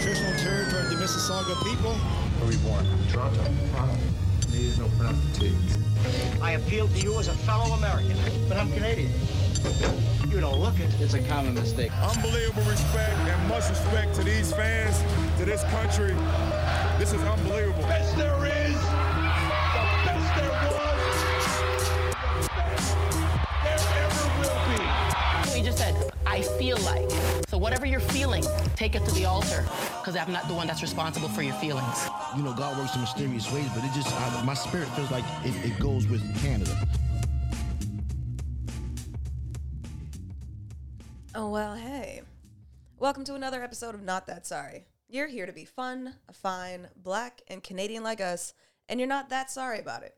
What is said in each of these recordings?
traditional territory of the Mississauga people. Where were you born? Toronto. Toronto. There's no pronounced T. I appeal to you as a fellow American. But I'm Canadian. You don't look it. It's a common mistake. Unbelievable respect and much respect to these fans, to this country. This is unbelievable. best there is, the best there was, the best there ever will be. We just said, I feel like. So whatever you're feeling, take it to the altar, because I'm not the one that's responsible for your feelings. you know, God works in mysterious ways, but it just, I, my spirit feels like it, it goes with Canada. Oh, well, hey. Welcome to another episode of Not That Sorry. You're here to be fun, fine, black, and Canadian like us, and you're not that sorry about it.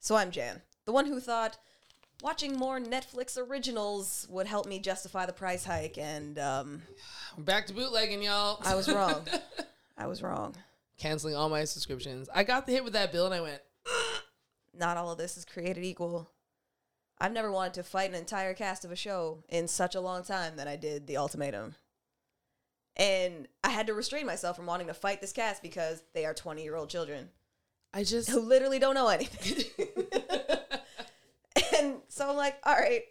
So I'm Jan, the one who thought watching more Netflix originals would help me justify the price hike, and um, back to bootlegging, y'all. I was wrong. I was wrong. Canceling all my subscriptions. I got the hit with that bill and I went, Not all of this is created equal. I've never wanted to fight an entire cast of a show in such a long time that I did The Ultimatum. And I had to restrain myself from wanting to fight this cast because they are 20 year old children I just. who literally don't know anything. and so I'm like, all right,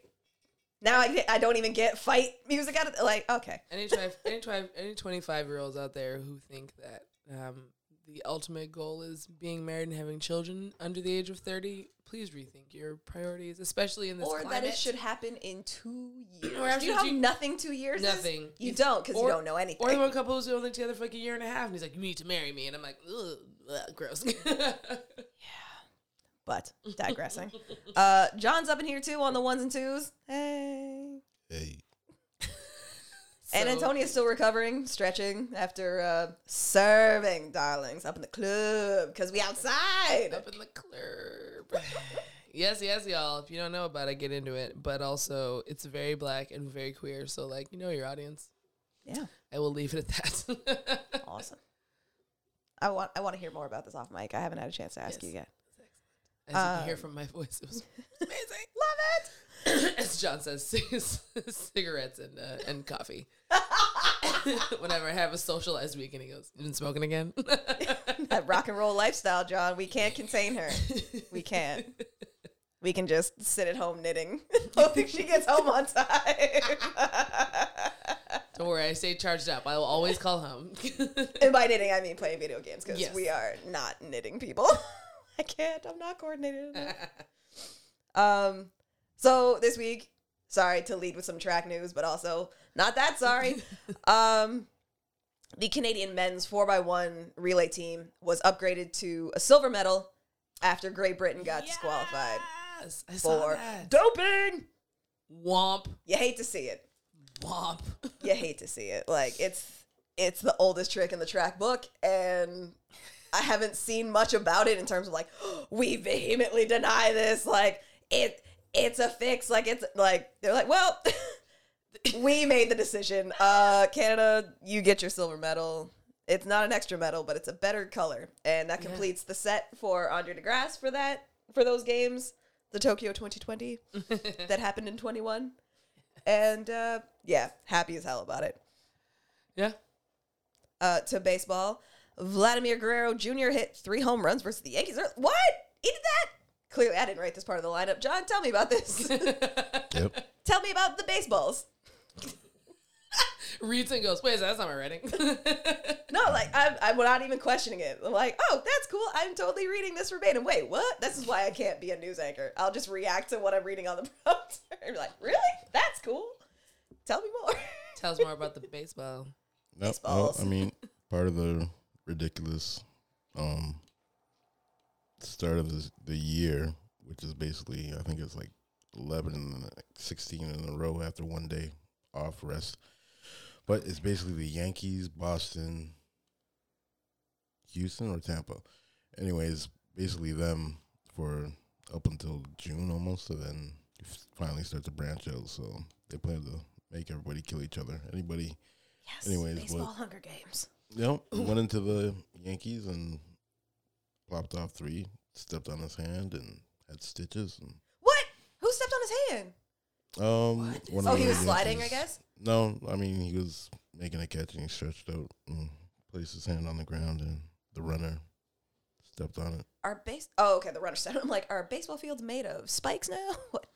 now I, I don't even get fight music out of Like, okay. Any, twi- any, twi- any 25 year olds out there who think that um, the ultimate goal is being married and having children under the age of 30, please rethink your priorities, especially in this Or climate. that it should happen in two years. Or Do after you know how nothing two years? Nothing. You You- don't because you don't know anything. Or the one couple who's only together for like a year and a half, and he's like, "You need to marry me," and I'm like, "Ugh, ugh, gross." but digressing. uh, John's up in here too on the ones and twos. Hey. Hey. And So- Antonia's still recovering, stretching after uh, serving darlings up in the club because we outside. up in the club. yes, yes, y'all. If you don't know about it, get into it. But also, it's very black and very queer. So, like, you know your audience. Yeah, I will leave it at that. awesome. I want I want to hear more about this off mic. I haven't had a chance to ask Yes. you yet. As you can Um, hear from my voice, it was amazing. Love it. As John says, cigarettes and uh, and coffee. Whenever I have a socialized weekend, he goes, "You been smoking again?" that rock and roll lifestyle, John. We can't contain her. We can't. We can just sit at home knitting. Hoping she gets home on time. Don't worry, I stay charged up. I will always call home. and by knitting, I mean playing video games because Yes. we are not knitting people. I can't. I'm not coordinated enough. um. So this week, sorry to lead with some track news, but also not that sorry. um, the Canadian men's 4x1 relay team was upgraded to a silver medal after Great Britain got disqualified Yes, I saw for that. doping. Womp, You hate to see it. womp. you hate to see it. Like it's it's the oldest trick in the track book, and I haven't seen much about it in terms of like we vehemently deny this. Like it it's a fix. Like it's like they're like, well, we made the decision. Uh, Canada, you get your silver medal. It's not an extra medal, but it's a better color, and that Yeah. completes the set for Andre De Grasse for that for those games, the Tokyo 2020 that happened in 21. And uh, yeah, happy as hell about it. Yeah. Uh, to baseball, Vladimir Guerrero Jr. hit three home runs versus the Yankees. early- What? He did that? Clearly, I didn't write this part of the lineup. John, tell me about this. Yep. tell me about the baseballs. Reads and goes, wait, that's not my writing. No, like I'm, I'm not even questioning it. I'm like, oh, that's cool. I'm totally reading this verbatim. Wait, what? This is why I can't be a news anchor. I'll just react to what I'm reading on the prompter. and be like, really? That's cool. Tell me more. Tell us more about the baseball. Nope. Oh, well, Baseballs. I mean, part of the ridiculous um, start of this, the year, which is basically, I think it's like 11 and 16 in a row after one day off rest. But it's basically the Yankees, Boston, Houston, or Tampa. Anyways, basically them for up until June almost, and then finally start to branch out. So they plan to make everybody kill each other. Anybody Yes. Anyways, baseball what- Hunger Games. Yep. Went into the Yankees and plopped off three, stepped on his hand and had stitches and What? Who stepped on his hand? um one Oh, of he the was sliding, I guess. No, I mean he was making a catch and he stretched out and placed his hand on the ground and the runner stepped on it. Our base? Oh, okay. The runner said, "I'm like, are baseball fields made of spikes now?" What?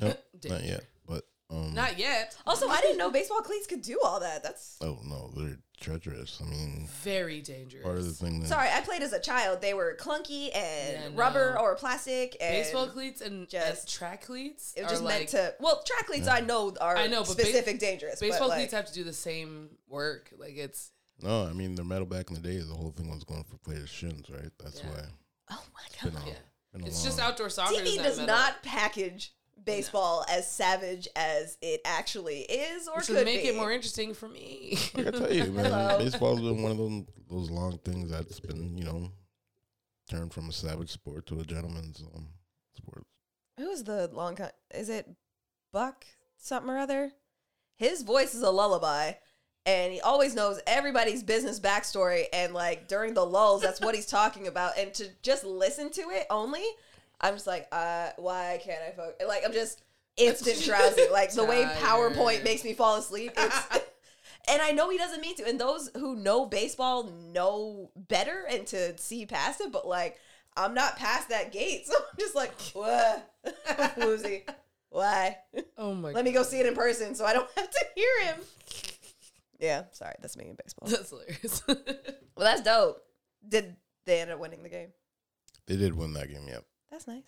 Nope, Did- not yet. But um, Not yet. Also, I didn't know baseball cleats could do all that. That's oh no, they're treacherous. I mean, Very dangerous. part of the thing that sorry. I played as a child. They were clunky and Yeah, rubber no. or plastic. And Baseball cleats and, just- and track cleats It was just like meant to. Well, track cleats I know are I know, but ba- specific dangerous. baseball but like, cleats have to do the same work. Like it's no, I mean the metal back in the day. The whole thing was going for players' shins, right? That's Yeah. why. Oh my It's been god. a, Yeah. been a it's long, just outdoor soccer. TV is does metal. not package baseball as savage as it actually is or Which could make be. it more interesting for me. I gotta tell you, man, baseball's been one of those those long things that's been, you know, turned from a savage sport to a gentleman's um, sport. Who's the long con- Is it Buck something or other? His voice is a lullaby, and he always knows everybody's business backstory. And like during the lulls, that's what he's talking about. And to just listen to it only, I'm just like, uh, why can't I focus? Like I'm just instant drowsy. Like the way PowerPoint makes me fall asleep. It's, and I know he doesn't mean to. And those who know baseball know better and to see past it. But like, I'm not past that gate, so I'm just like, what, woozy, why? oh my Let me go see it in person so I don't have to hear him. Yeah, sorry, that's me in baseball. That's hilarious. Well, that's dope. Did they end up winning the game? They did win that game, yep. That's nice.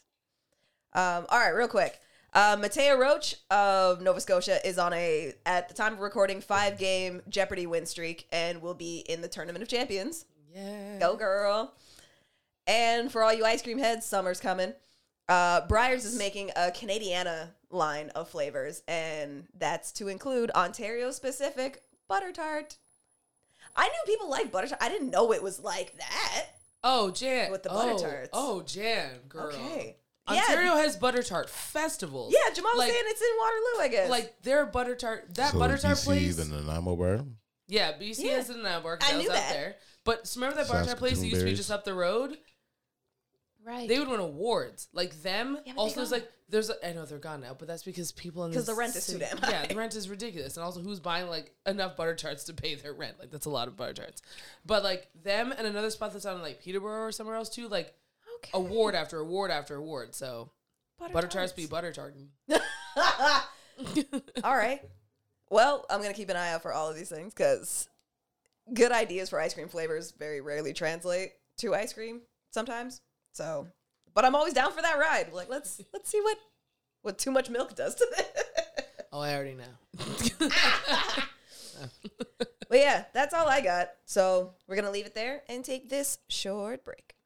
Um, all right, real quick. Uh, Mattea Roach of Nova Scotia is on a, at the time of recording, five game Jeopardy win streak and will be in the Tournament of Champions. yeah. Go, girl. And for all you ice cream heads, summer's coming. Uh, Breyers is making a Canadiana line of flavors, and that's to include Ontario specific butter tart. I knew people like butter tart. I didn't know it was like that. Oh, Jan. With the butter oh, tarts. Oh, Jan, girl. Okay. Ontario Yeah, has butter tart festivals. yeah. Jamal like, saying it's in Waterloo, I guess. like their butter tart. That so butter tart BC, place. the Nanaimo bar. yeah, BC Yeah. is in Nanaimo. I I was knew out that. there. But remember that butter tart place that used to be just up the road? right. They would win awards. Like them. Yeah, also, there's like there's. A, I know they're gone now, but that's because people in 'Cause this the rent is too damn Yeah, the rent is ridiculous, and also who's buying like enough butter tarts to pay their rent? Like that's a lot of butter tarts. But like them and another spot that's on like Peterborough or somewhere else too. Like okay. award after award after award. So butter, tarts be butter tarting. all right. Well, I'm gonna keep an eye out for all of these things because good ideas for ice cream flavors very rarely translate to ice cream sometimes. So, but I'm always down for that ride. Like, let's let's see what what too much milk does to it. Oh, I already know. but yeah, that's all I got. So we're gonna leave it there and take this short break.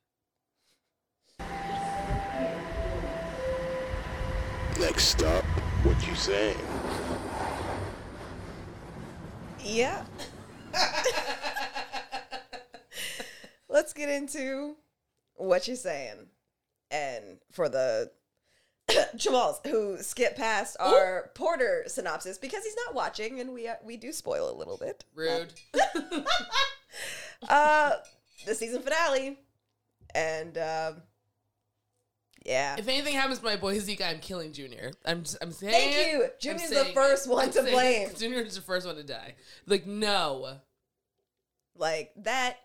Next stop, what you saying? Yeah. Let's get into what you're saying. And for the Jamals who skip past our Porter synopsis because he's not watching and we uh, we do spoil a little bit. Rude. Uh the season finale. And um yeah. If anything happens to my boy Zeke, I'm killing Junior. I'm I'm saying. Thank you. Junior's the saying first one I'm to blame. it. Junior is the first one to die. Like no. like that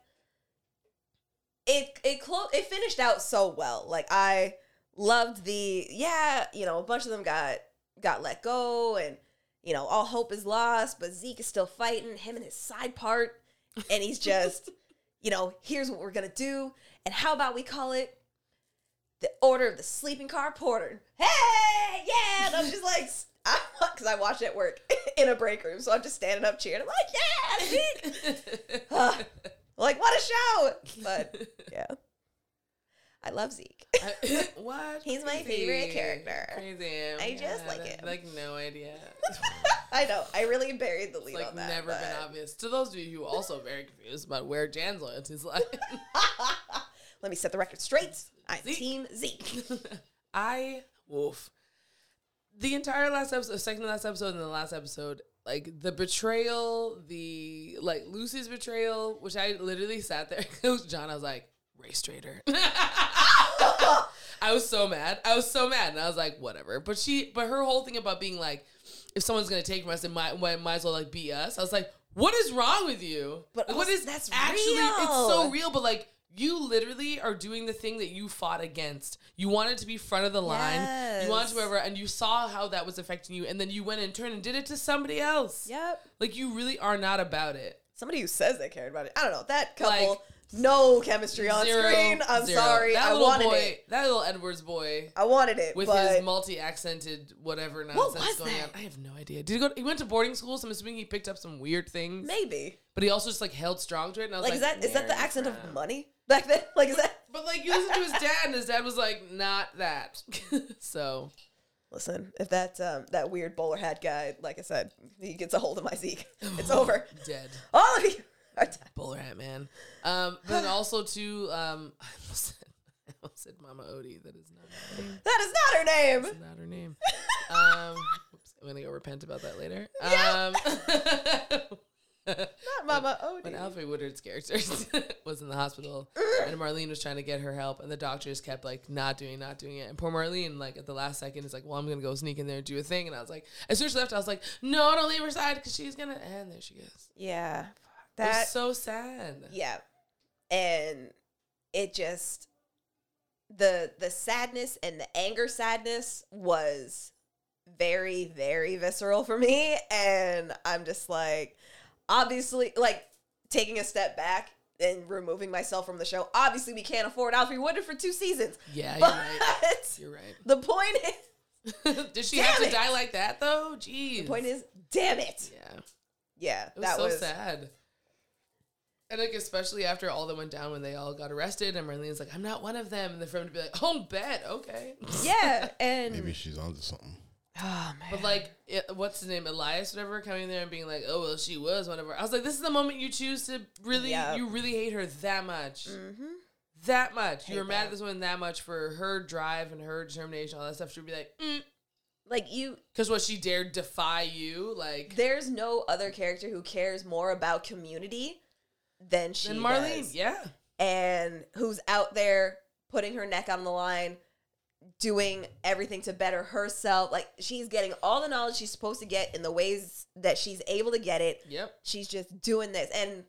it it clo- it finished out so well. Like i loved the yeah you know a bunch of them got got let go and you know all hope is lost but zeke is still fighting him and his side part. And he's just you know here's what we're gonna do. And how about we call it the order of the sleeping car porter? Hey! Yeah! And i'm just like because I watched it at work in a break room, so I'm just standing up cheering. I'm like, yeah, Zeke! Ah. Like, what a show! But yeah, I love Zeke. I- what? He's my Crazy. favorite character. Crazy. I just like it. Him. Like no idea. I know. I really buried the lead It's like on that. never but- been obvious to those of you who are also very confused about where Jan's loyalties lie. Let me set the record straight. I'm Zeke. Team Zeke. I woof. The entire last episode, second to last episode, and the last episode, like the betrayal, the like Lucy's betrayal, which I literally sat there. It was John. I was like, race traitor. I was so mad. I was so mad, and I was like, whatever. But she, but her whole thing about being like, if someone's gonna take from us, it might, might, might as well like be us. I was like, what is wrong with you? But Like, oh, what is that's actually? It's so real. real, but like you literally are doing the thing that you fought against. You wanted to be front of the line. You wanted to Yes. whatever, and you saw how that was affecting you, and then you went and turned and did it to somebody else. Yep. Like you really are not about it. Somebody who says they cared about it. I don't know. That couple, Like, no chemistry on Zero, screen. I'm zero. sorry. That I little wanted boy, it. that little Edwards boy. I wanted it. with his multi-accented whatever nonsense was going that? on. I have no idea. Did he go? He went to boarding school, so I'm assuming he picked up some weird things. maybe. But he also just like held strong to it. And I was Like, like, is that is that the you accent of money back then? Like is that? But like you listen to his dad, and his dad was like, not that. so Listen, if that um, that weird bowler hat guy, like I said, he gets a hold of my Zeke, it's over. dead. All of you are dead. Bowler hat man. Um, but also too, um, I almost said, I almost said Mama Odie. That is not her name. That is not her name. That's not her name. Um, oops, I'm gonna go repent about that later. Um, Not Mama when Odie. Alfre Woodard's character was in the hospital and Marlene was trying to get her help and the doctors kept like not doing not doing it. And poor Marlene like at the last second is like well I'm gonna go sneak in there and do a thing and I was like as soon as she left I was like no don't leave her side because she's gonna and there she goes. Yeah, That's so sad. Yeah, and it just the the sadness and the anger sadness was very very visceral for me, and I'm just like obviously like taking a step back and removing myself from the show. Obviously, we can't afford Alfre Woodard for two seasons. yeah you're right you're right the point is, did she have to it. die like that though jeez the point is, damn it. yeah Yeah, It was that so was sad. And like especially after all that went down when they all got arrested and Marlene's like, I'm not one of them and the friend would be like, Oh bet, okay. yeah, and Maybe she's onto something. Oh man, But like it, what's his name? Elias, whatever, coming there and being like, Oh well she was, whatever. I was like, This is the moment you choose to really Yeah. you really hate her that much. mm-hmm. That much. You were mad that. at this woman that much for her drive and her determination, all that stuff. She'd be like, mm. like you Cause what she dared defy you, like there's no other character who cares more about community than she and Marlene, does. yeah. and who's out there putting her neck on the line doing everything to better herself like she's getting all the knowledge she's supposed to get in the ways that she's able to get it Yep. she's just doing this and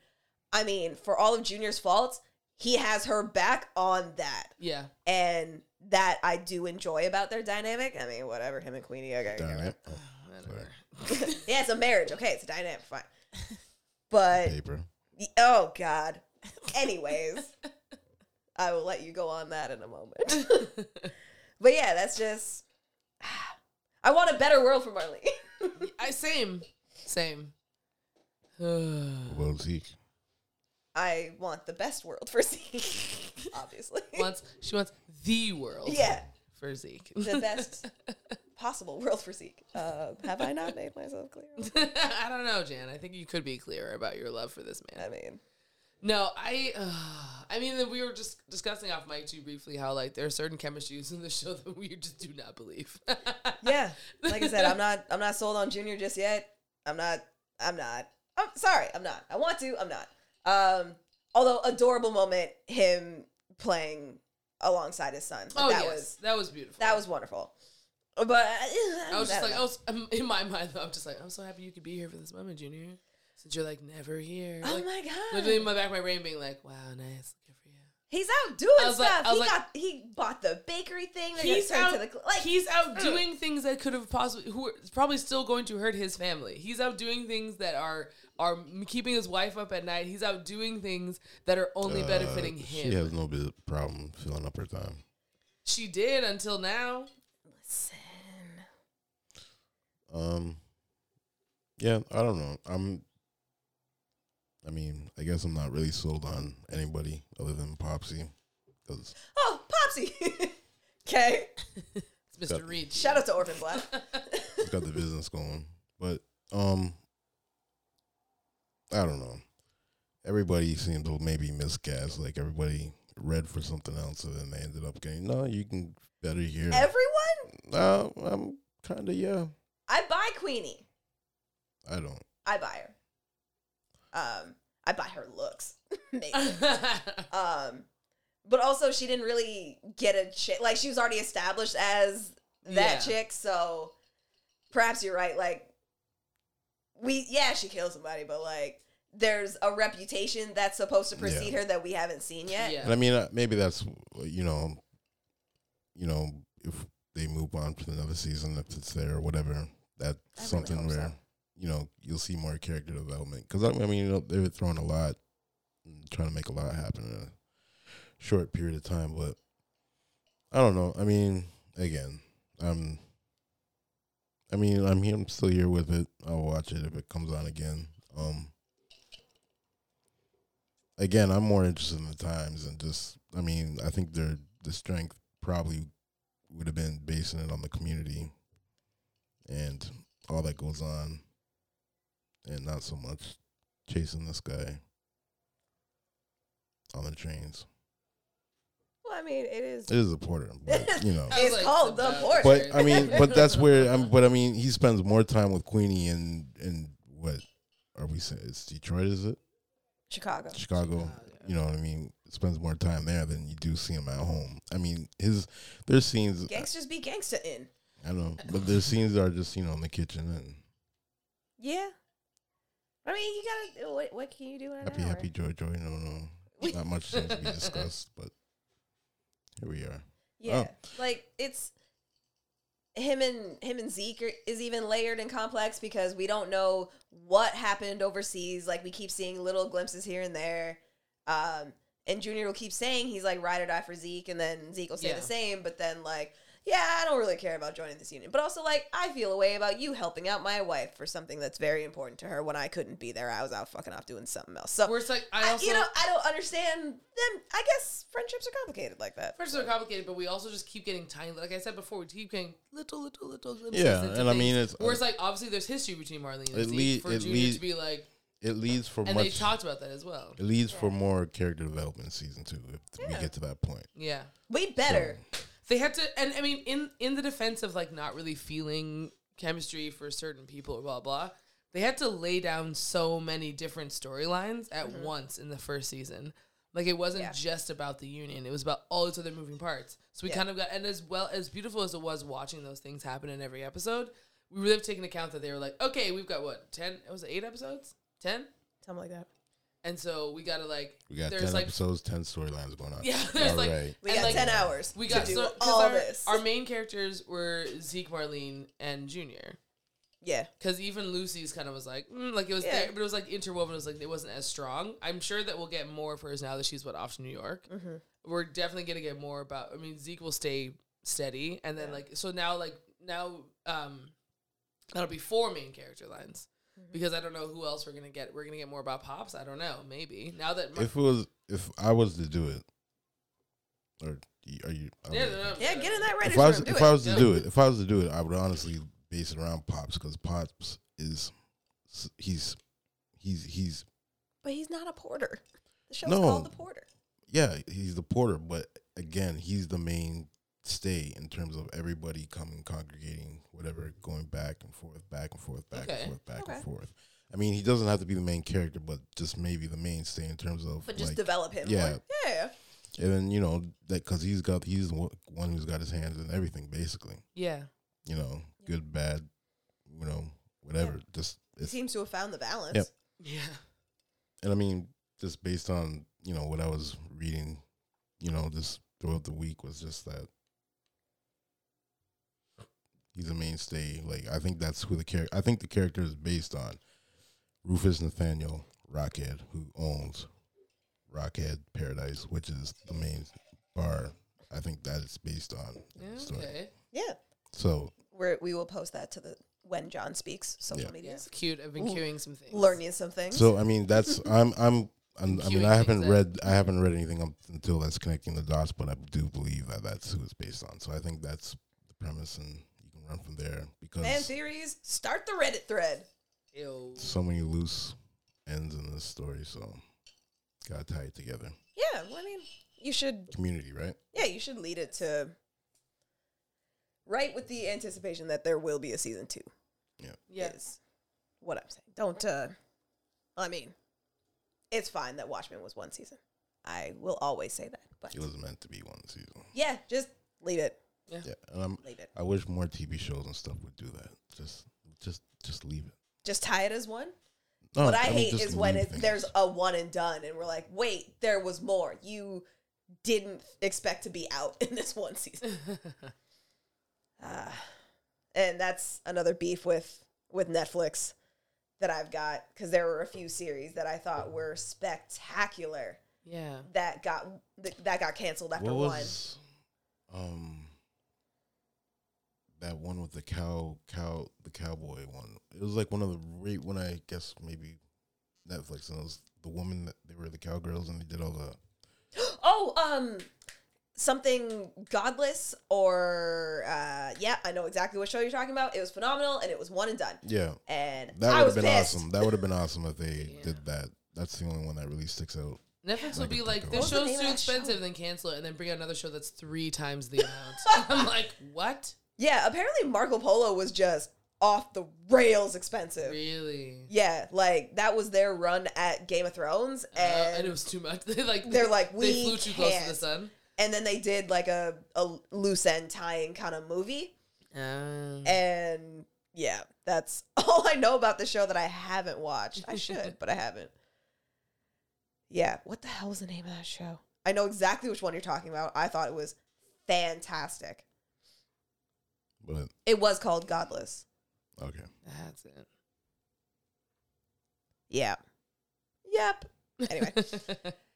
i mean for all of junior's faults he has her back on that Yeah. and that i do enjoy about their dynamic i mean whatever him and queenie okay Dynamite. Oh, yeah it's a marriage okay it's a dynamic fine but paper. Oh God. Anyways, I will let you go on that in a moment. but yeah, that's just. I want a better world for Marley. I same. Same. Well, Zeke. I want the best world for Zeke, obviously. wants she wants the world. Yeah, For Zeke. the best possible world for Zeke. Uh, have I not made myself clear? I don't know, Jan. I think you could be clearer about your love for this man. I mean, No, I. Uh, I mean, we were just discussing off mic too briefly how like there are certain chemistries in the show that we just do not believe. yeah. Like I said, I'm not. I'm not sold on Junior just yet. I'm not. I'm not. I'm sorry. I'm not. I want to. I'm not. Um. Although adorable moment, him playing alongside his son. Like, oh that yes, was that was beautiful. that was wonderful. But uh, I was just like, I was um, in my mind though. I'm just like, I'm so happy you could be here for this moment, Junior. Since you're like never here. oh Like, my god, Literally in my back of my brain being like, wow, nice, good for you. he's out doing I was like- stuff. He like- got he bought the bakery thing. He's out. to the, like he's out mm. doing things that could have possibly, who are probably still going to hurt his family. He's out doing things that are are keeping his wife up at night. He's out doing things that are only benefiting Uh, him. She has no problem filling up her time. She did until now. Listen. Um, yeah, I don't know. I'm. I mean, I guess I'm not really sold on anybody other than Popsy, because Oh, Popsy. okay. It's Mr. Got- Reed. Shout out to Orphan Black. he's got the business going. But um, I don't know. Everybody seemed to maybe miscast. Like everybody read for something else, and then they ended up getting no. You can better here. Everyone, No, I'm kind of yeah. I buy Queenie. I don't. I buy her. Um, I buy her looks, maybe. um, but also she didn't really get a chick. Like she was already established as that Yeah. chick, so perhaps you're right. Like we yeah she killed somebody, but like there's a reputation that's supposed to precede her that we haven't seen yet. Yeah. And I mean, uh, maybe that's you know, you know, if they move on to another season, if it's there or whatever, that's I really something hope where so. You know you'll see more character development. Because I mean, you know, they were throwing a lot, trying to make a lot happen in a short period of time. But I don't know. I mean, again, I'm. I mean, I'm here. I'm still here with it. I'll watch it if it comes on again. Um, again, I'm more interested in the times and just. I mean, I think their the strength probably would have been basing it on the community and all that goes on, and not so much chasing this guy on the trains. Well, I mean, it is. It is a porter, but you know. It's like, called the porter. But I mean, but that's where I'm. But I mean, he spends more time with Queenie and and what are we saying? It's Detroit, is it? Chicago. Chicago. You know what I mean? Spends more time there than you do see him at home. I mean, his there's scenes. Gangsters be gangster in. I know, but their scenes are just you know in the kitchen and Yeah. I mean, you gotta. What, what can you do in an happy, hour? happy, joy, joy. No, no, not much seems to be discussed, but here we are. Yeah, Oh. like it's him and him and Zeke are, is even layered and complex because we don't know what happened overseas. Like we keep seeing little glimpses here and there. Um, and Junior will keep saying he's like ride or die for Zeke, and then Zeke will say Yeah. the same. But then like, yeah, I don't really care about joining this union. But also like, I feel a way about you helping out my wife for something that's very important to her when I couldn't be there. I was out fucking off doing something else. So Where it's like I I- also you know, I don't understand them. I guess friendships are complicated like that. First, they're complicated, but we also just keep getting tiny. Like I said before, we keep getting little, little, little glimpses. Yeah, into and I mean, it's- uh, where it's like obviously there's history between Marlene and It Zeke lead- for it Junior lead- to be like, It leads for and they much. talked about that as well. It leads for more character development in season two if we get to that point. Yeah, We better. They had to, and I mean, in in the defense of like not really feeling chemistry for certain people, blah blah. They had to lay down so many different storylines at mm-hmm. once in the first season. Like it wasn't Yeah. just about the union; it was about all its other moving parts. So we Yeah. kind of got, and as well as beautiful as it was watching those things happen in every episode, we really have taken account that they were like, okay, we've got what ten? It was eight episodes, ten, Something like that. And so we got to like, We got there's ten like episodes, ten storylines going on. yeah, there's like Alright. We got like, 10 hours We got to got do all our, this. Our main characters were Zeke, Marlene, and Junior. Yeah. Because even Lucy's kind of was like, mm, like it was Yeah. there, but it was like interwoven. It was like it wasn't as strong. I'm sure that we'll get more of hers now that she's what off to New York. Mm-hmm. We're definitely gonna get more about. I mean, Zeke will stay steady, and then like so now like now um that'll be four main character lines Mm-hmm. because I don't know who else we're gonna get. We're gonna get more about Pops. I don't know. Maybe now that Mar- If it was, if I was to do it, or are you? Yeah, know. no, no, Yeah, no, get in that writer's if I was, room. Do if. I was to do it, if I was to do it, I would honestly base it around Pops because Pops is he's he's he's but he's not a porter. The show's No. called The Porter. yeah he's the porter, but again he's the main stay in terms of everybody coming congregating whatever going back and forth back and forth back Okay. and forth back Okay. and forth. I mean he doesn't have to be the main character, but just maybe the mainstay in terms of But just like, develop him yeah. more. Yeah. and then you know that because he's got he's one- one who's got his hands in everything basically. Yeah. You know, good bad, you know, whatever. Just He seems to have found the balance. Yep. Yeah. and I mean, just based on you know what I was reading, you know, this throughout the week was just that he's a mainstay. Like I think that's who the character. I think the character is based on Rufus Nathaniel Rockhead, who owns Rockhead Paradise, which is the main bar. I think that is based on in the story. Okay. Yeah. So We're, we will post that to the When John Speaks social Yeah. Yeah, it's cute. I've been Ooh. queuing some things. Learning some things. So I mean, that's I'm I'm. I'm I mean, Queuing I haven't things up. read I haven't read anything up until that's connecting the dots, but I do believe that that's who it's based on. So I think that's the premise, and you can run from there because Fan theories, start the Reddit thread. Ew. so many loose ends in this story. So gotta tie it together. Yeah, well, I mean, you should, Community, right? yeah, you should lead it to right with the anticipation that there will be a season two. Yeah. Is what I'm saying. Don't, uh, I mean, it's fine that Watchmen was one season. I will always say that. But It was meant to be one season. yeah, just leave it. Yeah, and I'm. Leave it. I wish more TV shows and stuff would do that. Just, just, just leave it. just tie it as one. No, what I, mean, hate is when it, there's a one and done, and we're like, wait, there was more. You didn't expect to be out in this one season. Ah. and that's another beef with with Netflix that I've got because there were a few series that I thought were spectacular Yeah. that got that got canceled after what one. um that one with the cow cow the cowboy one? It was like one of the right when I guess maybe Netflix and it was the woman that they were the cowgirls and they did all the Oh, um, something godless or uh, yeah, I know exactly what show you're talking about. It was phenomenal and it was one and done. yeah. And That would have been pissed. awesome. That would have been awesome if they did that. That's the only one that really sticks out. Netflix will be like, this one. What show's too of that show? expensive, then cancel it, and then bring out another show that's three times the amount. I'm like, what? Yeah, apparently Marco Polo was just off the rails expensive. Really? Yeah, like that was their run at Game of Thrones, Uh, and, and it was too much. They like they're like, they "We flew too close to the sun. and then they did like a, a loose end tying kind of movie, Uh, and yeah, that's all I know about the show that I haven't watched. I should, but I haven't. Yeah, what the hell was the name of that show? I know exactly which one you're talking about. I thought it was fantastic. But It was called Godless. okay. that's it. Yeah. Yep. Anyway,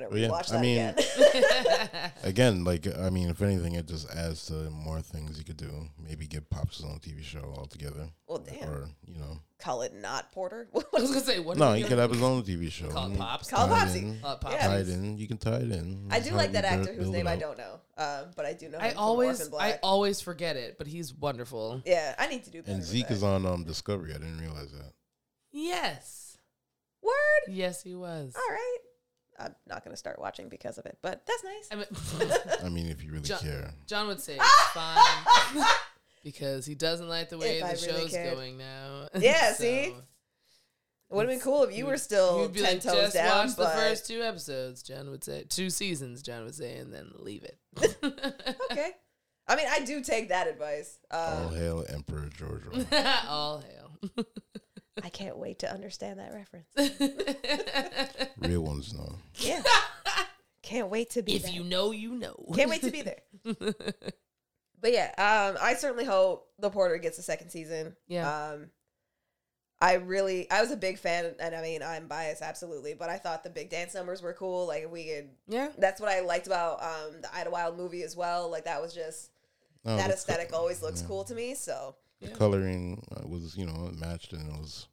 gonna Well, yeah, rewatch I mean- again. Again, like I mean, if anything, it just adds to more things you could do. Maybe get Pops on TV show altogether. Well, damn. Or you know, Call it not Porter. I was gonna say, what? no, are he could have his own TV show. Call it Pops? Call it tie Popsy. in- Pops. Yeah. Tie it in. You can tie it in. I do like that actor whose name I don't know, uh, but I do know. I him from always, I always forget it, but he's wonderful. yeah, I need to do better. And Zeke is on um Discovery. I didn't realize that. Yes, word. yes, he was. All right, I'm not gonna start watching because of it, but that's nice. I mean, I mean, if you really John- care. John would say it's fine because he doesn't like the way If the I really show's cared. going now. Yeah, So, see? It would have been cool if you were still You'd be ten like, toes just down. watch but the first two episodes. John would say two seasons. John would say, and then leave it. okay. I mean, I do take that advice. All Um, hail Emperor Giorgio. All hail. I can't wait to understand that reference. Real ones know. Yeah, can't wait to be. if there. you know, you know. Can't wait to be there. But yeah, um, I certainly hope the Porter gets a second season. Yeah. Um, I really, I was a big fan, and I mean, I'm biased, absolutely, but I thought the big dance numbers were cool. Like we could, yeah. that's what I liked about um the Idlewild movie as well. Like that was just No, that aesthetic co- always looks yeah. cool to me. So The coloring uh, was, you know, it matched and it was,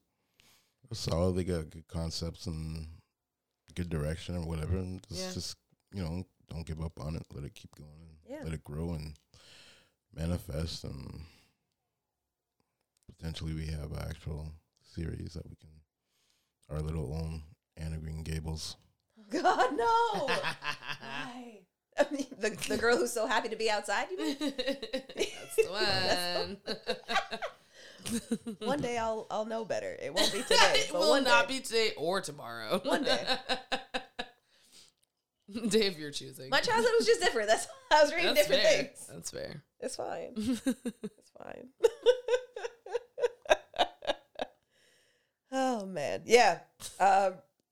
it was solid. They got good concepts and good direction or whatever. And just, Yeah. just you know, don't give up on it. Let it keep going. And Yeah. Let it grow and manifest and potentially we have an actual series that we can our little own Anne of Green Gables. God no, why? I mean, the the girl who's so happy to be outside. You mean? That's the one. One day I'll I'll know better. It won't be today. it will not day. be today or tomorrow. One day. day of your choosing. My childhood was just different. That's I was reading That's different fair. things. That's fair. It's fine. It's fine. oh man, yeah. Uh,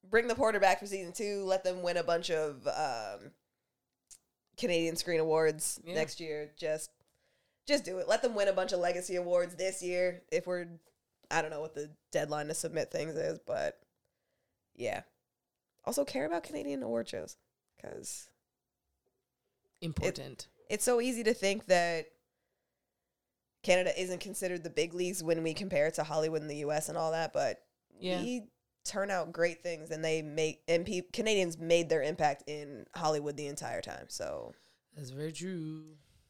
bring the Porter back for season two. Let them win a bunch of um, Canadian Screen Awards Yeah. next year. Just, just do it. Let them win a bunch of Legacy Awards this year. If we're, I don't know what the deadline to submit things is, but yeah. Also care about Canadian award shows because Important. it's so easy to think that Canada isn't considered the big leagues when we compare it to Hollywood and the US and all that, but Yeah. we turn out great things and they make and pe- Canadians made their impact in Hollywood the entire time. So, That's very true.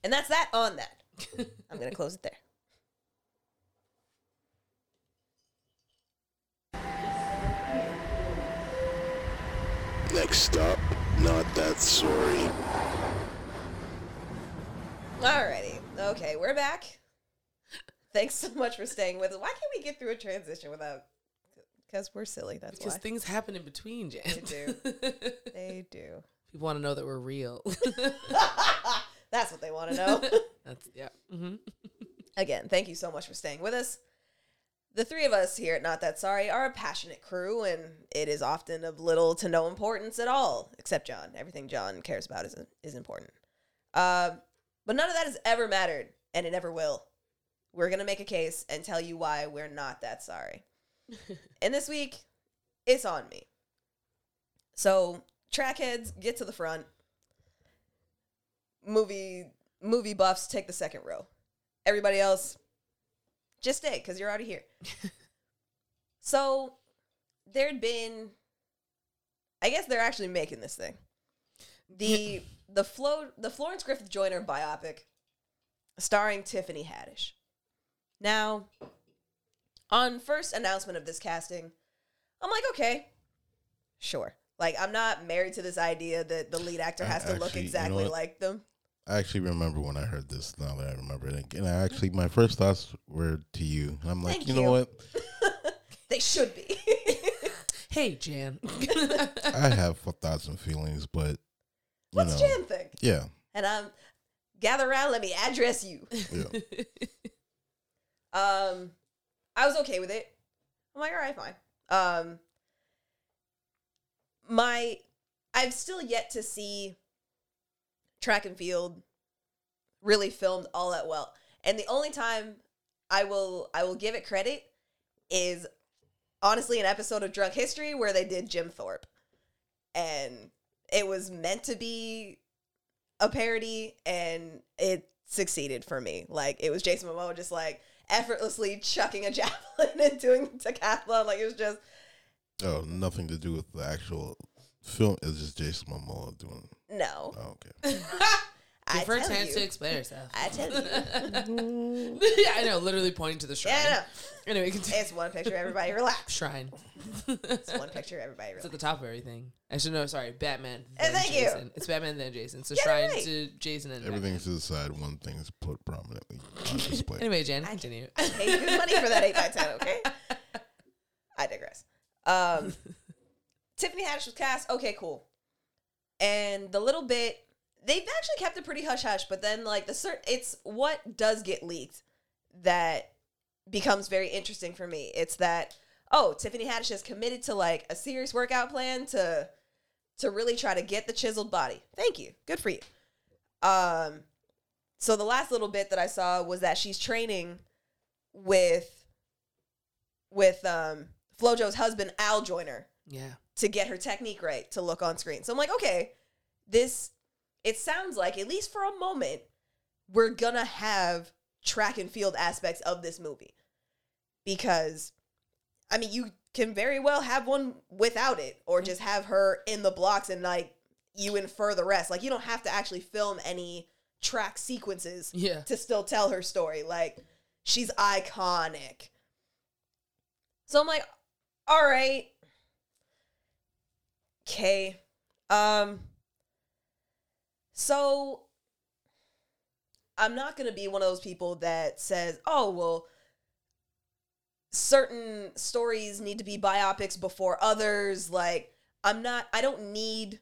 and that's that on that. I'm going to close it there. Next stop, not that sorry. Alrighty. Okay, we're back. Thanks so much for staying with us. Why can't we get through a transition without because we're silly, that's Because why. things happen in between, Jan. They do. They do. People want to know that we're real. That's what they want to know. That's yeah. hmm Again, thank you so much for staying with us. the three of us here at Not That Sorry are a passionate crew, and it is often of little to no importance at all, except John. Everything John cares about is, is important. Uh, but none of that has ever mattered, and it never will. We're going to make a case and tell you why we're not that sorry. And this week, it's on me. So, trackheads, get to the front. Movie movie buffs, take the second row. Everybody else, just stay because you're already here. so there'd been, I guess they're actually making this thing. The the Flo the Florence Griffith Joyner biopic, starring Tiffany Haddish. Now, on first announcement of this casting, I'm like, okay, sure. Like I'm not married to this idea that the lead actor I has to look actually- you know exactly like them. I actually remember when I heard this. Now that I remember it, and I actually my first thoughts were to you. And I'm like, Thank you know what? They should be. Hey, Jan. I have thoughts and feelings, but What's know, Jan think? yeah, And I'm gather around, let me address you. yeah. Um, I was okay with it. I'm like, all right, fine. Um, my, I've still yet to see track and field really filmed all that well. And the only time I will, I will give it credit is honestly an episode of Drunk History where they did Jim Thorpe, and it was meant to be a parody, and it succeeded for me. Like it was Jason Momoa just like effortlessly chucking a javelin and doing decathlon. Like it was just Oh, nothing to do with the actual film. It's just Jason Momoa doing. no. Oh, okay. I Give her a chance you. to explain herself. I tell you. yeah, I know. Literally pointing to the shrine. Yeah, I know. Anyway, continue. It's one picture. Everybody relax. shrine. It's one picture. Everybody It's at the top of everything. I should know. Sorry, Batman. Then thank you. It's Batman then Jason. So Get shrine right. to Jason and Everything's to the side. One thing is put prominently on display. Batman. Anyway, Jan, continue. I pay good money for that eight by ten. Okay. I digress. Um, Tiffany Haddish was cast. Okay, cool. And the little bit they've actually kept it pretty hush hush, but then like the cert, it's what does get leaked that becomes very interesting for me. It's that oh, Tiffany Haddish has committed to like a serious workout plan to to really try to get the chiseled body. Thank you. Good for you. Um so the last little bit that I saw was that she's training with with um Flojo's husband Al Joyner Yeah. to get her technique right to look on screen. So I'm like, okay, this it sounds like at least for a moment we're gonna have track and field aspects of this movie because I mean you can very well have one without it or just have her in the blocks and like you infer the rest. Like you don't have to actually film any track sequences Yeah. to still tell her story. Like she's iconic. So I'm like, all right. Okay. Um so I'm not going to be one of those people that says, "Oh, well certain stories need to be biopics before others." Like I'm not I don't need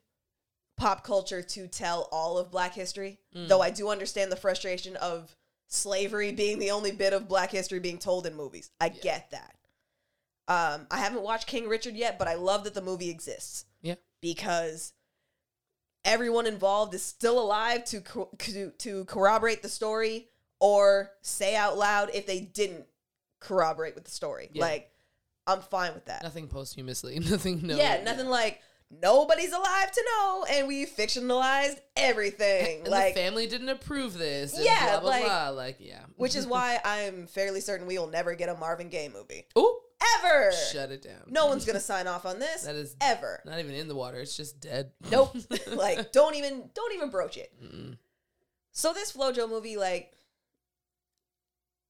pop culture to tell all of black history, though I do understand the frustration of slavery being the only bit of black history being told in movies. I get that. Um, I haven't watched King Richard yet, but I love that the movie exists Yeah. because everyone involved is still alive to co- to, to corroborate the story or say out loud if they didn't corroborate with the story. Yeah. Like, I'm fine with that. Nothing posthumously. Nothing. No. yeah, nothing like nobody's alive to know, and we fictionalized everything. And like, the family didn't approve this. Yeah, Blah blah like- blah. Like yeah. which is why I'm fairly certain we will never get a Marvin Gaye movie Oh, ever. shut it down. No one's gonna sign off on this. That is ever. Not even in the water. It's just dead. Nope. like, don't even don't even broach it. So this FloJo movie, like,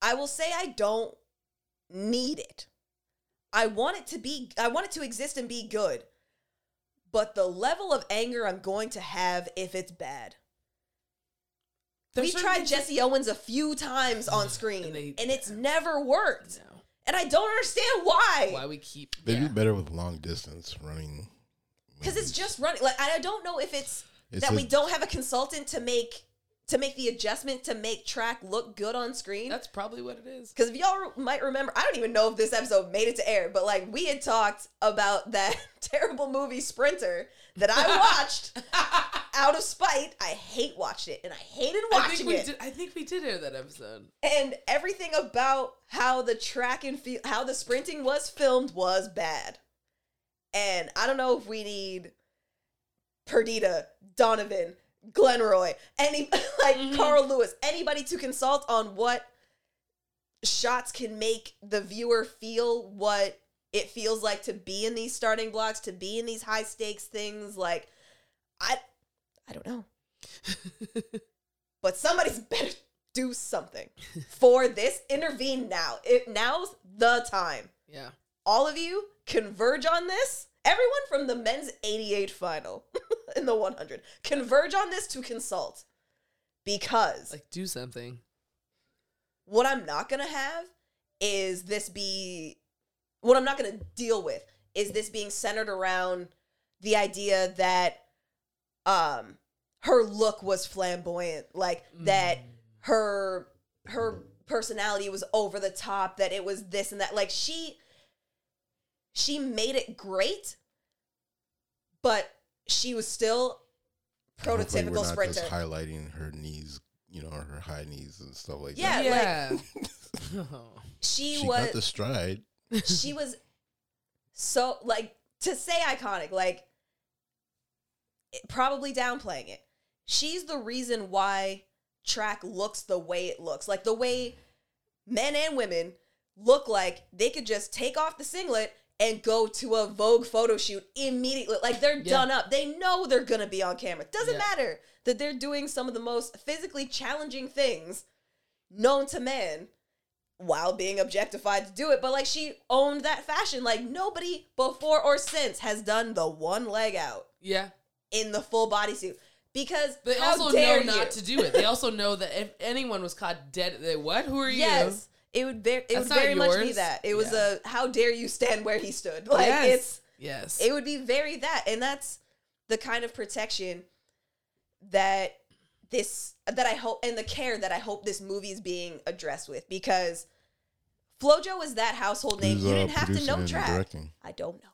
I will say I don't need it. I want it to be I want it to exist and be good. But the level of anger I'm going to have if it's bad. There's we tried Jesse Owens a few times on screen And and, it's never worked. No. And I don't understand why. Why we keep? They yeah. do better with long distance running. Because it's just running. Like I don't know if it's, It's that a- we don't have a consultant to make to make the adjustment to make track look good on screen. That's probably what it is. Because if y'all might remember, I don't even know if this episode made it to air, but like we had talked about that terrible movie Sprinter that I watched out of spite. I hate watched it and I hated I watching think we it. did. I think we did air that episode. And everything about how the track and field, how the sprinting was filmed was bad. And I don't know if we need Perdita, Donovan, Glenroy, any like Mm-hmm. Carl Lewis, anybody to consult on what shots can make the viewer feel what it feels like to be in these starting blocks, to be in these high stakes things. Like, I, I don't know. but somebody's better do something for this. Intervene now. It now's the time. Yeah. All of you converge on this. Everyone from the men's 88 final in the 100 converge on this to consult because Like do something. what I'm not gonna have is this be what I'm not gonna deal with is this being centered around the idea that um her look was flamboyant, like that her her personality was over the top, that it was this and that. Like she she made it great, but she was still prototypical we're not sprinter. Just highlighting her knees, you know, her high knees and stuff like Yeah, that. Yeah. she, she was got the stride. she was so like to say iconic like it- probably downplaying it she's the reason why track looks the way it looks like the way men and women look like they could just take off the singlet and go to a vogue photo shoot immediately like they're Yeah. done up they know they're gonna be on camera doesn't Yeah. matter that they're doing some of the most physically challenging things known to man while being objectified to do it. But like she owned that fashion. Like nobody before or since has done the one leg out Yeah. in the full bodysuit. Because They also know dare not to do it. They also know that if anyone was caught dead, they what? Who are you? Yes. It would very it That's would not very much be that. It was Yeah. a how dare you stand where he stood. Like yes. it's yes. it would be very that. And that's the kind of protection that this that I hope and the care that I hope this movie is being addressed with because Flojo is that household name. Who's, you uh, didn't have to know and track. directing? I don't know.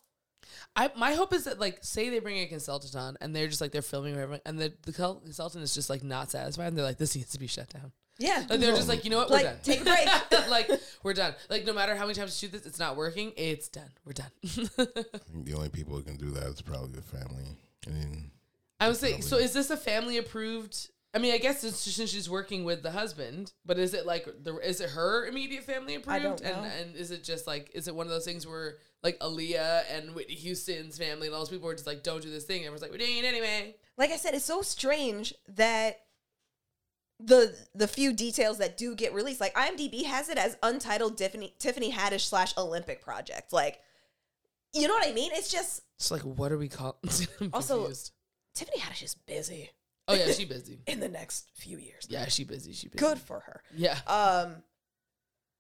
I my hope is that like say they bring a consultant on and they're just like they're filming whatever and the the consultant is just like not satisfied and they're like this needs to be shut down. Yeah. Like they're just like you know what Like, we're done. take a break. like we're done. Like no matter how many times you shoot this, it's not working. It's done. We're done. I think the only people who can do that is probably the family. I mean, I would say so. Is this a family approved? I mean, I guess it's since she's working with the husband, but is it like the is it her immediate family approved? I don't And know. and is it just like is it one of those things where like Aaliyah and Whitney Houston's family and all those people were just like don't do this thing? And everyone's like we're doing it anyway. like I said, it's so strange that the the few details that do get released, like IMDb has it as untitled Tiffany Tiffany Haddish slash Olympic project. Like, you know what I mean? It's just It's like what are we call? I'm Also-. Tiffany Haddish is busy oh yeah, she busy. in the next few years. Yeah, she busy. She busy. Good for her. Yeah. Um,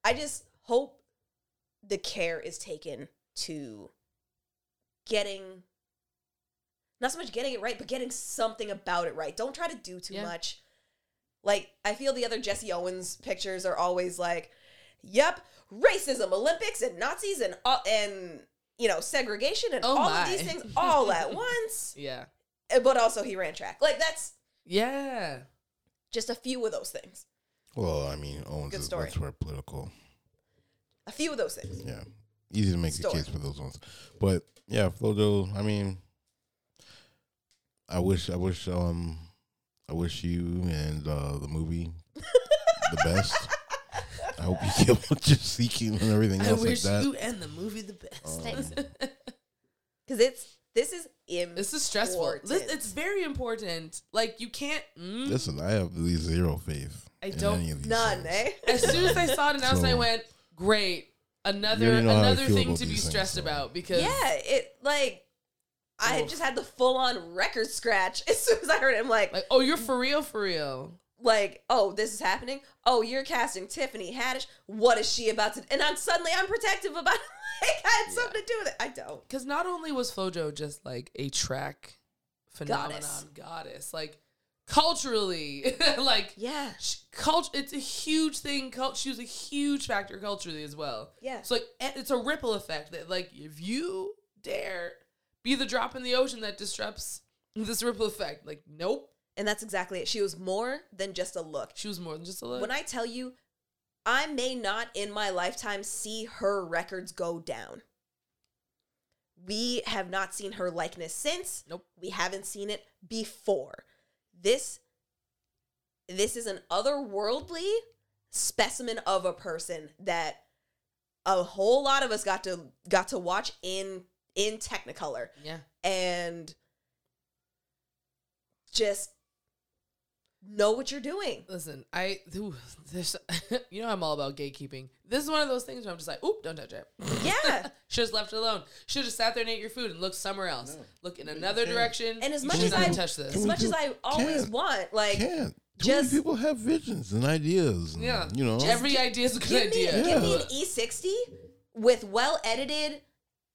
I just hope the care is taken to getting not so much getting it right, but getting something about it right. Don't try to do too Yeah. much. Like I feel the other Jesse Owens pictures are always like, "Yep, racism, Olympics, and Nazis, and all and you know segregation, and Oh all my. of these things all at once." Yeah. Uh, But also, he ran track. Like that's Yeah. just a few of those things. well, I mean, Owens Good is story. much more political. A few of those things. Yeah, easy to make Story. a case for those ones. But yeah, Flojo. I mean, I wish, I wish, um, I wish you and uh, the movie the best. I hope you get what you're seeking and everything I else wish like that. I wish you and the movie the best. Thanks. Because it's this is important. This is stressful. This, it's very important. Like you can't. Mm, Listen, I have really zero faith. I in don't- any of these none, things. eh? as soon as I saw it announced, I So- went, "Great, another You already know how I another feel thing about to be these things, stressed so. about." Because Yeah, it like I had oh. just had the full on record scratch as soon as I heard it. I'm like, like, oh, you're for real, for real. like, oh, this is happening. Oh, you're casting Tiffany Haddish. What is she about to? And I'm suddenly I'm protective about. like, I had something to do with it. I don't. Because not only was Flojo just like a track phenomenon Goddess. goddess, like culturally, like Yeah. culture. It's a huge thing. Cult- she was a huge factor culturally as well. Yeah. So like, it's a ripple effect that like if you dare be the drop in the ocean that disrupts this ripple effect, like nope, And that's exactly it. She was more than just a look. she was more than just a look. When I tell you, I may not in my lifetime see her records go down. We have not seen her likeness since. Nope. We haven't seen it before. This this is an otherworldly specimen of a person that a whole lot of us got to got to watch in in Technicolor yeah, and just know what you're doing. listen, I ooh, this, you know I'm all about gatekeeping. This is one of those things where I'm just like, oop, don't touch it. Yeah. Should have left it alone. Should have sat there and ate your food and looked somewhere else. Look in another direction. And as much as I touch this. as much do- as I always can't- want, like Can't. Too just- people have visions and ideas. and, Yeah. You know. Every idea is a good give me idea. give me an E60 with well edited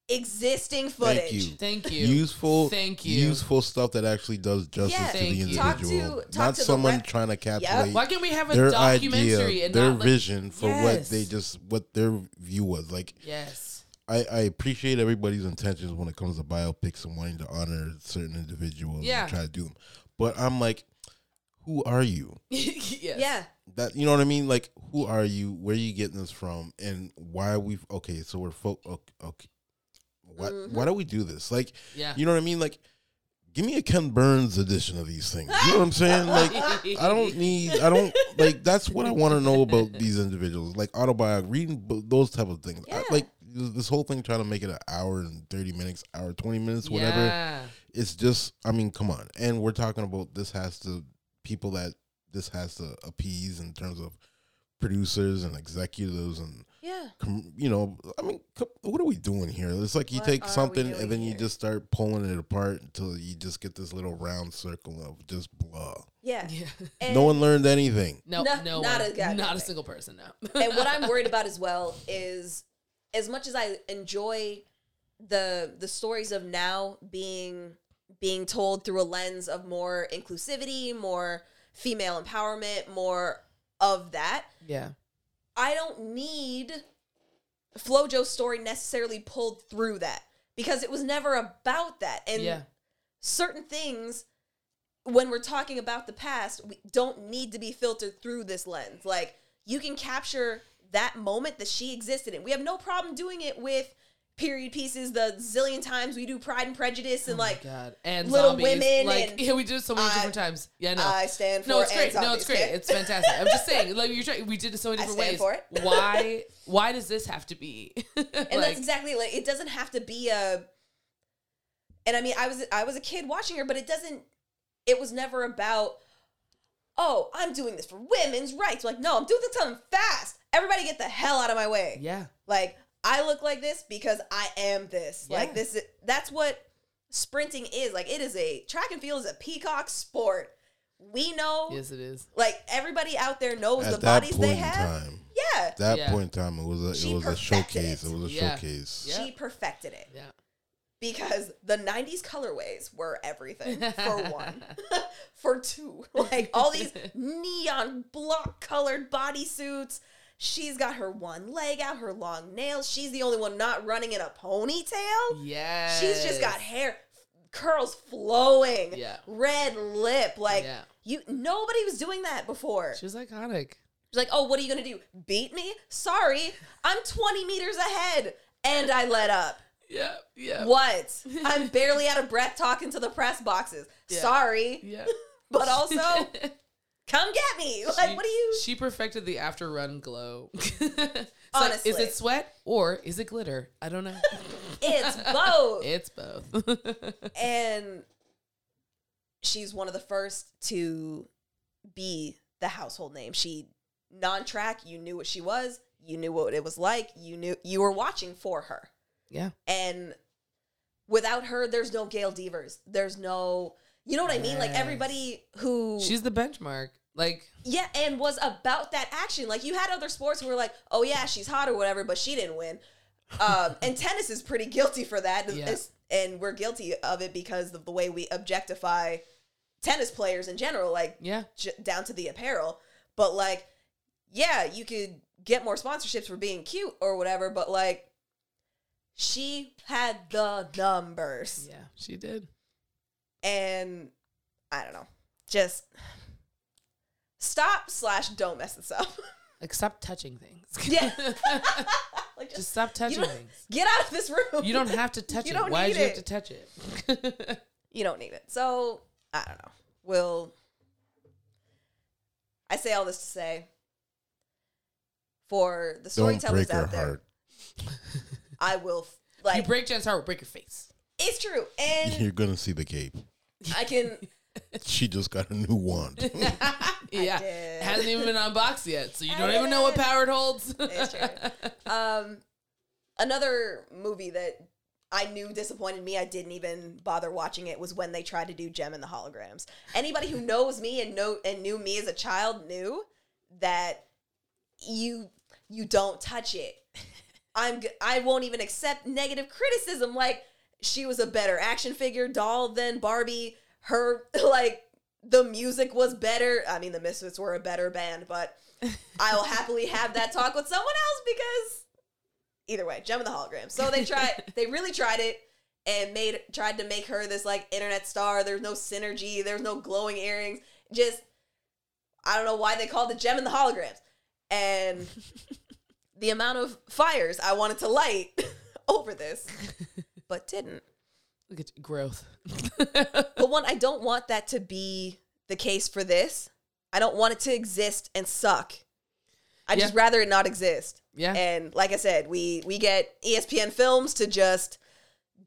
existing footage. Thank you. Thank you. Useful. Thank you. Useful stuff that actually does justice Yeah. to Thank the you. Talk to- individual, talk not to someone rep- trying to capsulate Why can't we have a their documentary idea, and their not like, vision for what they just what their view was like. Yes. I, I appreciate everybody's intentions when it comes to biopics and wanting to honor certain individuals Yeah. and try to do them, but I'm like, who are you? yes. Yeah. That you know what I mean? Like, who are you? Where are you getting this from? And why are we? Okay, so we're folk. Okay, okay. Why, Mm-hmm. why do we do this? Like, Yeah. you know what I mean? Like, give me a Ken Burns edition of these things. You know what I'm saying? Like, I don't need. I don't like. That's what I want to know about these individuals. Like autobiography, reading those type of things. I, like this whole thing trying to make it an hour and thirty minutes, hour twenty minutes, whatever Yeah. it's just i mean come on and we're talking about this has to people that this has to appease in terms of producers and executives and Yeah. com- you know i mean what are we doing here it's like you What take something and then you just start pulling it apart until you just get this little round circle of just blah Yeah. Yeah. No one learned anything No, No- no, not one. a goddamn not a single person. No. and what I'm worried about as well is as much as I enjoy the the stories of now being being told through a lens of more inclusivity, more female empowerment, more of that. yeah. I don't need Flojo's story necessarily pulled through that because it was never about that. And yeah. certain things when we're talking about the past we don't need to be filtered through this lens like you can capture that moment that she existed in we have no problem doing it with period pieces the zillion times we do pride and prejudice and oh like Oh God. And Little zombies. Women Like and- yeah, we do it so many I- different times. Yeah, no. i stand for no, it's great. No, it's great. okay? It's fantastic. I'm just saying, like you're trying, we did it so many I different stand ways. for it. why? Why does this have to be? and that's exactly like it doesn't have to be a and i mean i was i was a kid watching her but it doesn't it was never about oh i'm doing this for women's rights like no i'm doing this something fast everybody get the hell out of my way yeah. like i look like this because i am this Yeah. like this is that's what sprinting is like it is a track and field is a peacock sport we know Yes, it is. like everybody out there knows at the that bodies point they in have time yeah at that Yeah. point in time it was a She it was a showcase it. it, was a Yeah. showcase Yeah. she perfected it Yeah. because the 90s colorways were everything for one for two like all these neon block colored bodysuits she's got her one leg out her long nails she's the only one not running in a ponytail Yeah. she's just got hair curls flowing Yeah. red lip like Yeah. you nobody was doing that before She was iconic. She's like, oh, what are you gonna do? Beat me? Sorry, I'm 20 meters ahead, and I let up. Yeah. Yeah. What? I'm barely out of breath talking to the press boxes. Yeah. Sorry, Yeah. but also come get me. Like, She- what do you? She perfected the after run glow. It's like, is it sweat or is it glitter? I don't know. It's both. it's both. and she's one of the first to be the household name. She non-track. You knew what she was. You knew what it was like. You knew you were watching for her. yeah. and without her there's no gail devers there's no you know what i mean like everybody who She's the benchmark. Like, yeah and was about that action like you had other sports who were like oh yeah she's hot or whatever but she didn't win um, and tennis is pretty guilty for that Yeah. And we're guilty of it because of the way we objectify tennis players in general, like Yeah. j- down to the apparel. But like, yeah, you could get more sponsorships for being cute or whatever. But like, she had the numbers, Yeah, she did. and I don't know, just stop slash don't mess this up. Like, stop touching things. yeah, like Just just stop touching things. get out of this room. You don't have to touch You it. don't Why need did you have to touch it? you don't need it. So I don't know. We'll. I say all this to say, for the storytellers out there, heart. I will f- you break Jen's heart, break your face. it's true, and You're gonna see the cape. I can. She just got a new wand. Yeah, did. hasn't even been unboxed yet, so you I don't even know what did. power it holds. It's true. Um, another movie that I knew disappointed me. I didn't even bother watching it. Was when they tried to do Jem and the Holograms. Anybody who knows me and know and knew me as a child knew that you you don't touch it. I'm g- I won't even accept negative criticism. Like she was a better action figure doll than Barbie. Her like the music was better. I mean, the Misfits were a better band, but I will happily have that talk with someone else because either way, Jem and the Hologram. So they tried, they really tried it and made tried to make her this like internet star. There's no synergy. There's no glowing earrings. Just I don't know why they called it Jem and the Holograms. And the amount of fires I wanted to light over this, but didn't. Look at growth. But one, I don't want that to be the case for this. I don't want it to exist and suck. I just Yeah. rather it not exist. Yeah. And like I said, we we get E ESPN Films to just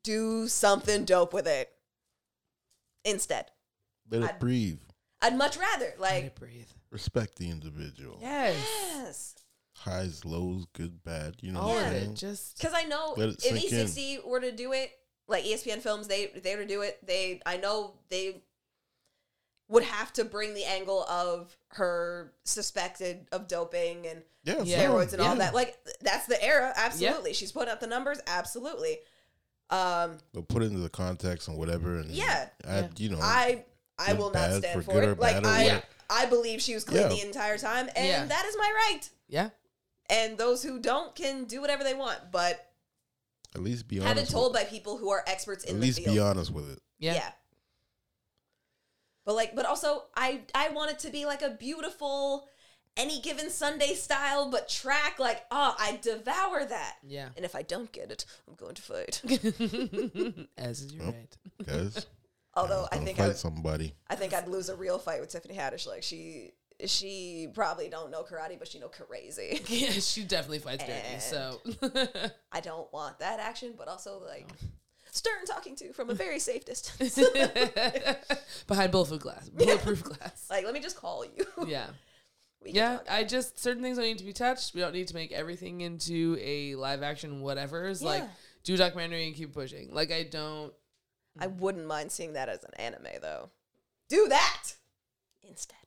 do something dope with it instead. Let it I'd- breathe. I'd much rather Let like it breathe. Respect the individual. Yes. yes, Highs, lows, good, bad. You know All what of I'm it. Just because I know if sink in. E60 were to do it, like ESPN Films, they they were to do it, they I know they would have to bring the angle of her suspected of doping and yeah, Yeah. steroids and all Yeah. that. Like that's the era, absolutely. She's putting up the numbers, absolutely. Um, But put it into the context and whatever, and Yeah. add, you know, I I good, will not stand for for, it. Like I what- I believe she was clean Yeah. the entire time, and Yeah. that is my right. yeah. And those who don't can do whatever they want, but at least be honest. have it told with, by people who are experts in at the least field. be honest with it. Yeah. yeah. But like, but also, I I want it to be like a beautiful, any given Sunday style, but track like, oh, I devour that. Yeah. And if I don't get it, I'm going to fight. As is your Nope. right. Guys, Although I Gonna think fight I would, somebody. I think I'd lose a real fight with Tiffany Haddish. Like she she probably don't know karate, but she know crazy. Yeah, she definitely fights dirty. So I don't want that action, but also like stern talking to from a very safe distance. behind bulletproof glass, bulletproof glass. like, let me just call you. Yeah. Yeah. I just certain things don't need to be touched. We don't need to make everything into a live action whatever. It's like do a documentary and keep pushing. Like I don't I wouldn't mind seeing that as an anime though. Do that instead.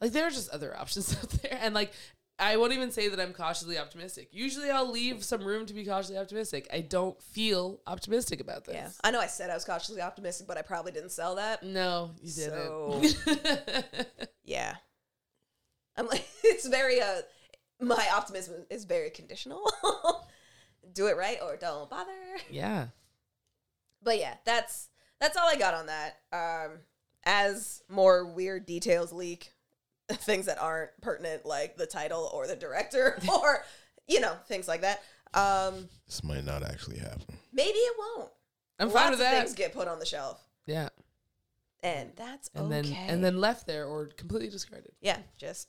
Like there are just other options out there. And like I won't even say that I'm cautiously optimistic. Usually I'll leave some room to be cautiously optimistic. I don't feel optimistic about this. Yeah, I know I said I was cautiously optimistic, but I probably didn't sell that. No, you So- didn't. Yeah, I'm like it's very uh, my optimism is very conditional. Do it right or don't bother. yeah. But yeah, that's that's all I got on that. Um, as more weird details leak, things that aren't pertinent, like the title or the director, or you know things like that. Um, This might not actually happen. maybe it won't. I'm Lots fine with that. Things get put on the shelf, Yeah. and that's And okay. then and then left there or completely discarded. yeah, just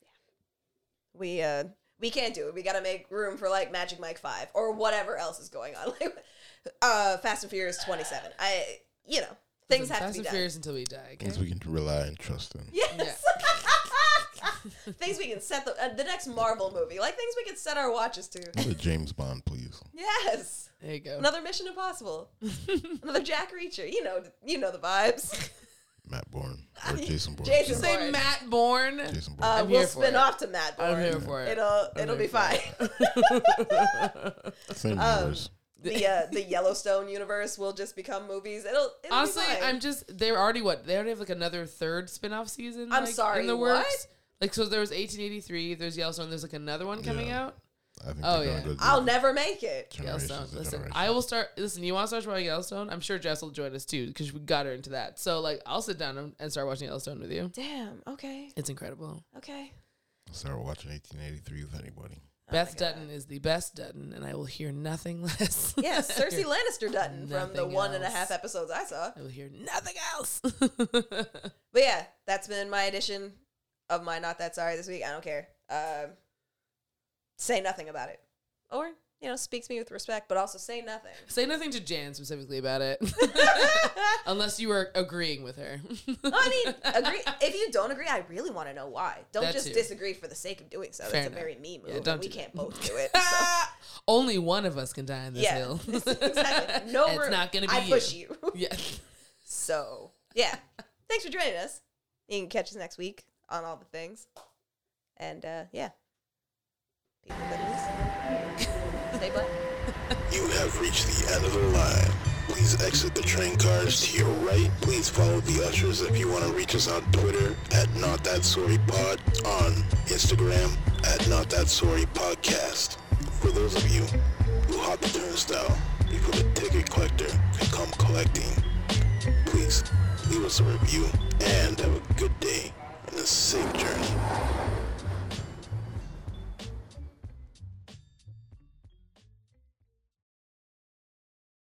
yeah. We uh we can't do it. We got to make room for like Magic Mike Five or whatever else is going on. Like uh, Fast and Furious Twenty Seven. I you know things have to be and done. Furious until we die. Okay? Things we can rely and trust in. Yes. things we can set the uh, the next Marvel movie, like things we can set our watches to. Another James Bond, please. Yes. There you go. Another Mission Impossible. Another Jack Reacher. You know, you know the vibes. Matt Bourne or Jason Bourne. Jason sorry. Bourne. Say Matt Bourne. Jason Bourne. Uh, I'm we'll spin off to Matt Bourne. I'm here for it. It'll I'm it'll be for fine. Same um, universe. The uh, the Yellowstone universe will just become movies. It'll, it'll Honestly, be fine. I'm just they're already what they already have like another third spin-off season. I'm like, sorry, in the what? Like so, there was 1883. There's Yellowstone. There's like another one coming Yeah. out. I think Oh, they're yeah. gonna go I'll never make it. Yellowstone. Listen. I will start. Listen, you want to start watching Yellowstone? I'm sure Jess will join us too because we got her into that. So like, I'll sit down and- and start watching Yellowstone with you. Damn. Okay. It's incredible. Okay. I'll Start watching 1883 with anybody. Beth Dutton is the best Dutton, and I will hear nothing less. Yes, Cersei Lannister Dutton from the Nothing one and a else. half episodes I saw. I will hear nothing else. But yeah, that's been my edition of my not that sorry this week. I don't care. Um say nothing about it, or you know, speak to me with respect, but also say nothing. Say nothing to Jan specifically about it, unless you are agreeing with her. I mean, agree. If you don't agree, I really want to know why. Don't That just too. disagree for the sake of doing so. Fair That's enough. a very me move. Yeah, we can't that. both do it. So. Only one of us can die in this yeah, hill. exactly. No it's not gonna be I push you. yeah. So yeah, thanks for joining us. You can catch us next week on all the things, and uh, yeah, people that listen, stay black. You have reached the end of the line. Please exit the train cars to your right. Please follow the ushers if you want to reach us on Twitter at Not That Sorry Pod, on Instagram at Not That Sorry Podcast. For those of you who hop the turnstile before the ticket collector can come collecting, please leave us a review and have a good day and a safe journey.